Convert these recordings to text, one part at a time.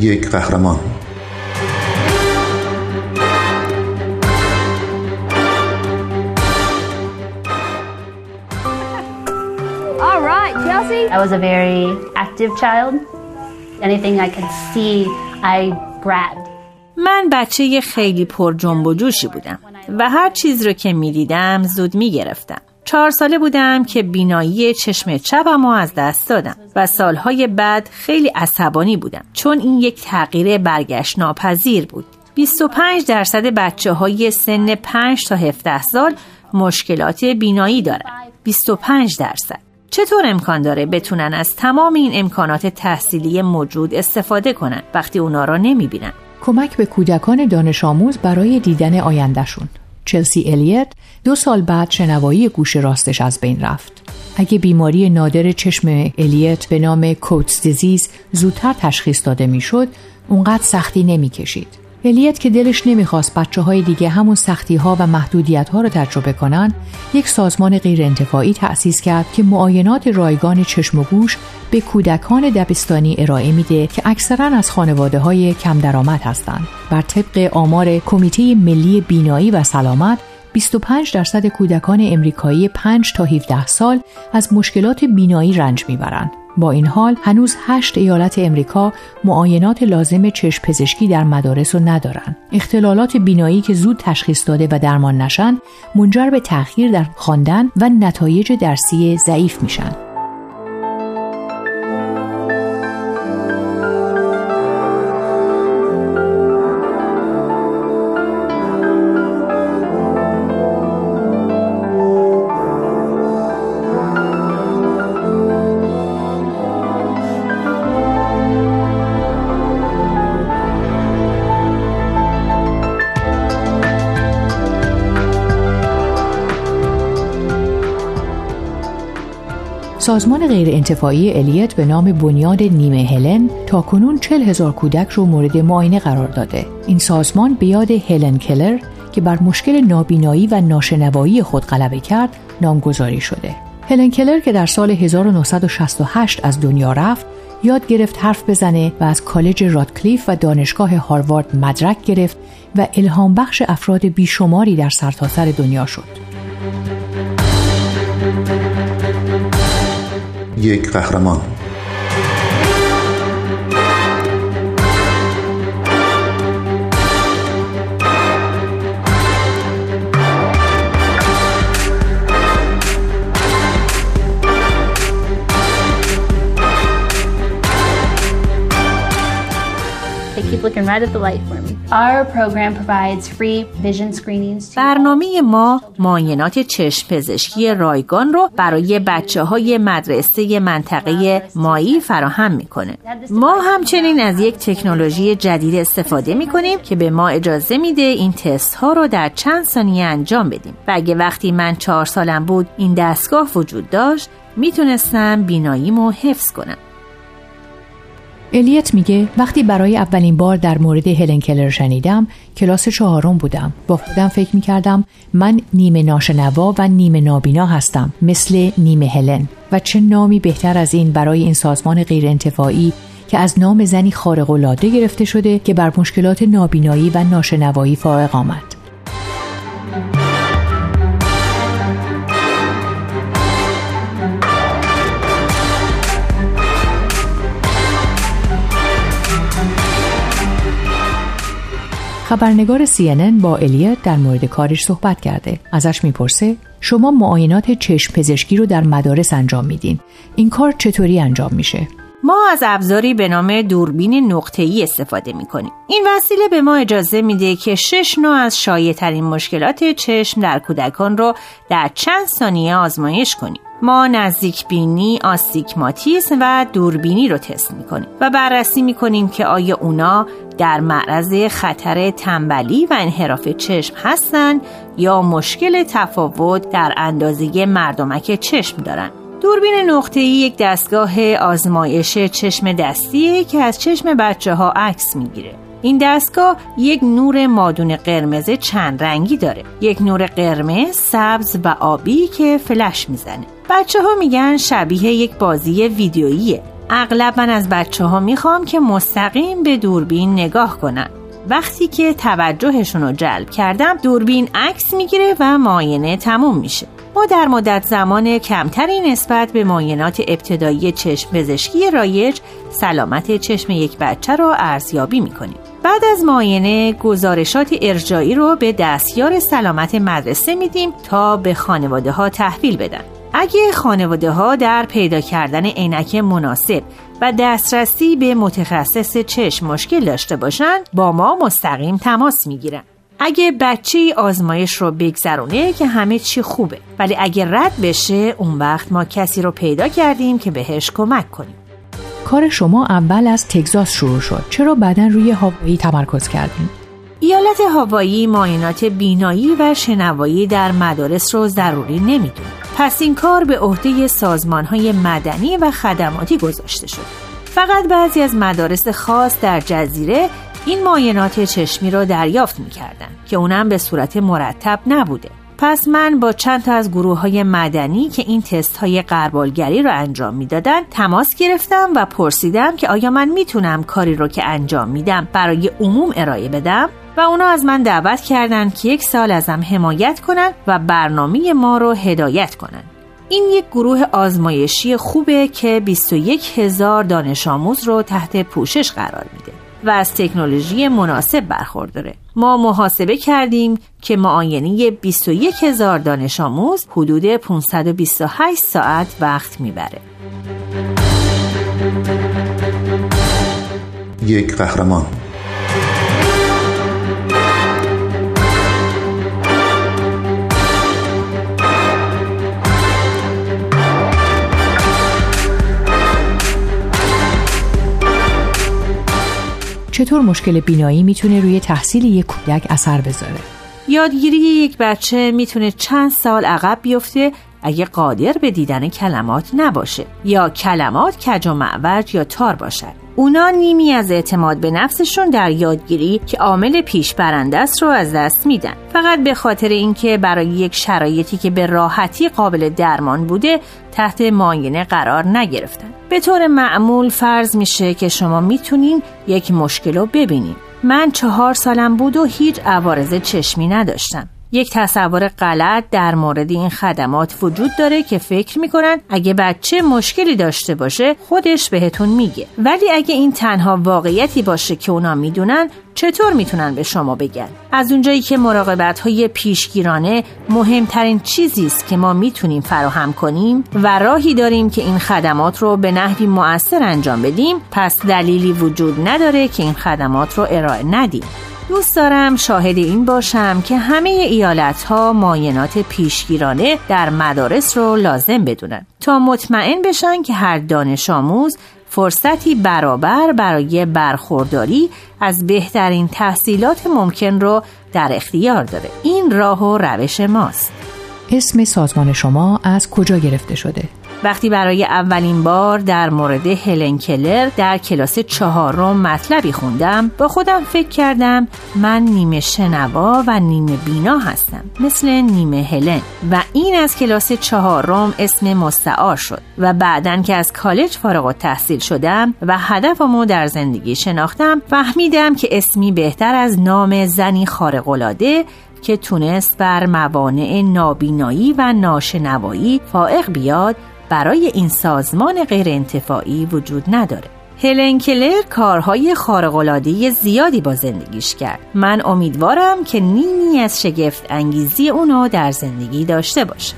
یک قهرمان All right, Chelsea. I was a very active child. Anything I could see, I grabbed. من بچه خیلی پر جنب و جوشی بودم و هر چیز رو که می دیدم زود می گرفتم. چهار ساله بودم که بینایی چشم چپم از دست دادم و سالهای بعد خیلی عصبانی بودم چون این یک تغییر برگشت ناپذیر بود. 25 درصد بچه های سن 5 تا 17 سال مشکلات بینایی دارند. 25 درصد. چطور امکان داره بتونن از تمام این امکانات تحصیلی موجود استفاده کنن وقتی اونا را نمی بینن؟ کمک به کودکان دانش آموز برای دیدن آیندهشون. چلسی الیت دو سال بعد شنوایی گوش راستش از بین رفت. اگه بیماری نادر چشم الیت به نام کوتس دیزیز زودتر تشخیص داده می‌شد، اونقدر سختی نمی‌کشید. الیت که دلش نمی‌خواست بچه های دیگه همون سختی ها و محدودیت ها رو تجربه کنن یک سازمان غیر انتفاعی تأسیس کرد که معاینات رایگان چشم و گوش به کودکان دبستانی ارائه میده که اکثرا از خانواده های کم درآمد هستند. بر طبق آمار کمیته ملی بینایی و سلامت 25 درصد کودکان امریکایی 5 تا 17 سال از مشکلات بینایی رنج می‌برند. با این حال هنوز هشت ایالت امریکا معاینات لازم چشم پزشکی در مدارس رو ندارن. اختلالات بینایی که زود تشخیص داده و درمان نشن منجر به تأخیر در خواندن و نتایج درسی ضعیف میشن. سازمان غیر انتفاعی الیت به نام بنیاد نیمه هلن تا کنون 40 هزار کودک رو مورد معاینه قرار داده. این سازمان به یاد هلن کلر که بر مشکل نابینایی و ناشنوایی خود غلبه کرد نامگذاری شده. هلن کلر که در سال 1968 از دنیا رفت یاد گرفت حرف بزنه و از کالج رادکلیف و دانشگاه هاروارد مدرک گرفت و الهام بخش افراد بیشماری در سرتاسر سر دنیا شد. یک قهرمان looking right at the light for me. برنامه ما معاینات چشم پزشکی رایگان رو برای بچه های مدرسه منطقه مایی فراهم می‌کنه. ما همچنین از یک تکنولوژی جدید استفاده می‌کنیم که به ما اجازه میده این تست ها رو در چند ثانیه انجام بدیم. و اگه وقتی من چهار سالم بود این دستگاه وجود داشت می‌تونستم بیناییمو حفظ کنم. الیت میگه وقتی برای اولین بار در مورد هلن کلر شنیدم کلاس چهارم بودم. با خودم فکر می‌کردم من نیمه ناشنوا و نیمه نابینا هستم مثل نیمه هلن. و چه نامی بهتر از این برای این سازمان غیر انتفاعی که از نام زنی خارق العاده گرفته شده که بر مشکلات نابینایی و ناشنوایی فائق آمد. خبرنگار CNN با الیت در مورد کارش صحبت کرده. ازش می‌پرسه شما معاینات چشم پزشکی رو در مدارس انجام میدین. این کار چطوری انجام میشه؟ ما از ابزاری به نام دوربین نقطه‌ای استفاده می‌کنیم. این وسیله به ما اجازه میده که شش نوع از شایع ترین مشکلات چشم در کودکان رو در چند ثانیه آزمایش کنیم. ما نزدیک بینی، آستیگماتیسم و دوربینی رو تست می‌کنیم و بررسی می‌کنیم که آیا اونا در معرض خطر تنبلی و انحراف چشم هستند یا مشکل تفاوت در اندازه مردمک چشم دارند. دوربین نقطه ای یک دستگاه آزمایش چشم دستیه که از چشم بچه ها عکس می‌گیره. این دستگاه یک نور مادون قرمز چند رنگی داره. یک نور قرمز، سبز و آبی که فلش می‌زنه. بچه ها میگن شبیه یک بازی ویدیوییه. اغلب من از بچه ها می‌خوام که مستقیم به دوربین نگاه کنن. وقتی که توجهشون رو جلب کردم دوربین عکس می‌گیره و معاینه تموم میشه. ما در مدت زمان کمتری نسبت به معاینات ابتدایی چشم پزشکی رایج سلامت چشم یک بچه رو ارزیابی می‌کنیم. بعد از معاینه گزارشات ارجایی رو به دستیار سلامت مدرسه میدیم تا به خانواده ها تحویل بدن. اگه خانواده ها در پیدا کردن عینک مناسب و دسترسی به متخصص چشم مشکل داشته باشند با ما مستقیم تماس می‌گیرن. اگه بچه آزمایش رو بگذرونه که همه چی خوبه ولی اگه رد بشه اون وقت ما کسی رو پیدا کردیم که بهش کمک کنیم. کار شما اول از تگزاس شروع شد. چرا بعدا روی هاوایی تمرکز کردیم؟ ایالت هاوایی معاینات بینایی و شنوایی در مدارس رو ضروری نمی‌دونه. پس این کار به عهده سازمان های مدنی و خدماتی گذاشته شد. فقط بعضی از مدارس خاص در جزیره این معاینات چشمی را دریافت می کردن که اونم به صورت مرتب نبوده. پس من با چند تا از گروه های مدنی که این تست های قربالگری رو انجام می‌دادن تماس گرفتم و پرسیدم که آیا من می‌تونم کاری رو که انجام میدم برای عموم ارائه بدم؟ و اونا از من دعوت کردند که یک سال ازم حمایت کنن و برنامه ما رو هدایت کنن. این یک گروه آزمایشی خوبه که 21 هزار دانش آموز رو تحت پوشش قرار میده. و از تکنولوژی مناسب برخورداره ما محاسبه کردیم که معاینه 21 هزار دانش آموز حدود 528 ساعت وقت می‌بره. یک قهرمان. چطور مشکل بینایی می‌تونه روی تحصیل یک کودک اثر بذاره؟ یادگیری یک بچه می‌تونه چند سال عقب بیفته اگه قادر به دیدن کلمات نباشه یا کلمات کج و معوج یا تار باشد اونا نیمی از اعتماد به نفسشون در یادگیری که عامل پیش است رو از دست میدن. فقط به خاطر اینکه برای یک شرایطی که به راحتی قابل درمان بوده تحت معاینه قرار نگرفتن. به طور معمول فرض میشه که شما می‌تونین یک مشکل رو ببینین. من چهار سالم بود و هیچ عوارض چشمی نداشتم. یک تصور غلط در مورد این خدمات وجود داره که فکر می‌کنن اگه بچه مشکلی داشته باشه خودش بهتون میگه. ولی اگه این تنها واقعیتی باشه که اونا می‌دونن چطور می‌تونن به شما بگن؟ از اونجایی که مراقبت های پیشگیرانه مهمترین چیزی است که ما می‌تونیم فراهم کنیم و راهی داریم که این خدمات رو به نحوی مؤثر انجام بدیم پس دلیلی وجود نداره که این خدمات رو ارائه ندیم. دوست دارم شاهد این باشم که همه ایالت ها ماینات پیشگیرانه در مدارس رو لازم بدونن. تا مطمئن بشن که هر دانش آموز فرصتی برابر برای برخورداری از بهترین تحصیلات ممکن رو در اختیار داره. این راه و روش ماست. اسم سازمان شما از کجا گرفته شده؟ وقتی برای اولین بار در مورد هلن کلر در کلاس چهارم مطلبی خوندم با خودم فکر کردم من نیمه شنوا و نیمه بینا هستم مثل نیمه هلن. و این از کلاس چهارم اسم مستعار شد و بعدا که از کالج فارغ تحصیل شدم و هدفمو در زندگی شناختم فهمیدم که اسمی بهتر از نام زنی خارق‌العاده که تونست بر موانع نابینایی و ناشنوایی فائق بیاد برای این سازمان غیر انتفاعی وجود نداره. هلن کلر کارهای خارق‌العاده زیادی با زندگیش کرد. من امیدوارم که نیمی از شگفت انگیزی اونو در زندگی داشته باشه.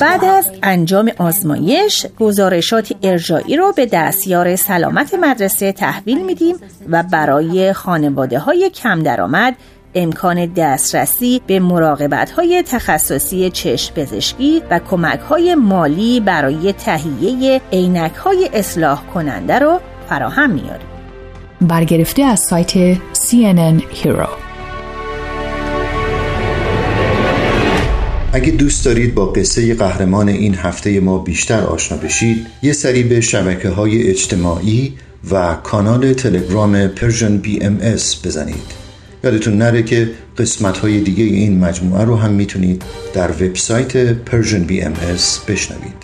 بعد از انجام آزمایش گزارشات ارجایی رو به دستیار سلامت مدرسه تحویل میدیم و برای خانواده های کم درآمد امکان دسترسی به مراقبت های تخصصی چشم پزشکی و کمک های مالی برای تهیه عینک های اصلاح کننده رو فراهم میاریم. برگرفته از سایت CNN Hero اگه دوست دارید با قصه قهرمان این هفته ما بیشتر آشنا بشید یه سری به شبکه های اجتماعی و کانال تلگرام Persian BMS بزنید یادتون نره که قسمت های دیگه این مجموعه رو هم می‌تونید در وبسایت BMS بشنوید.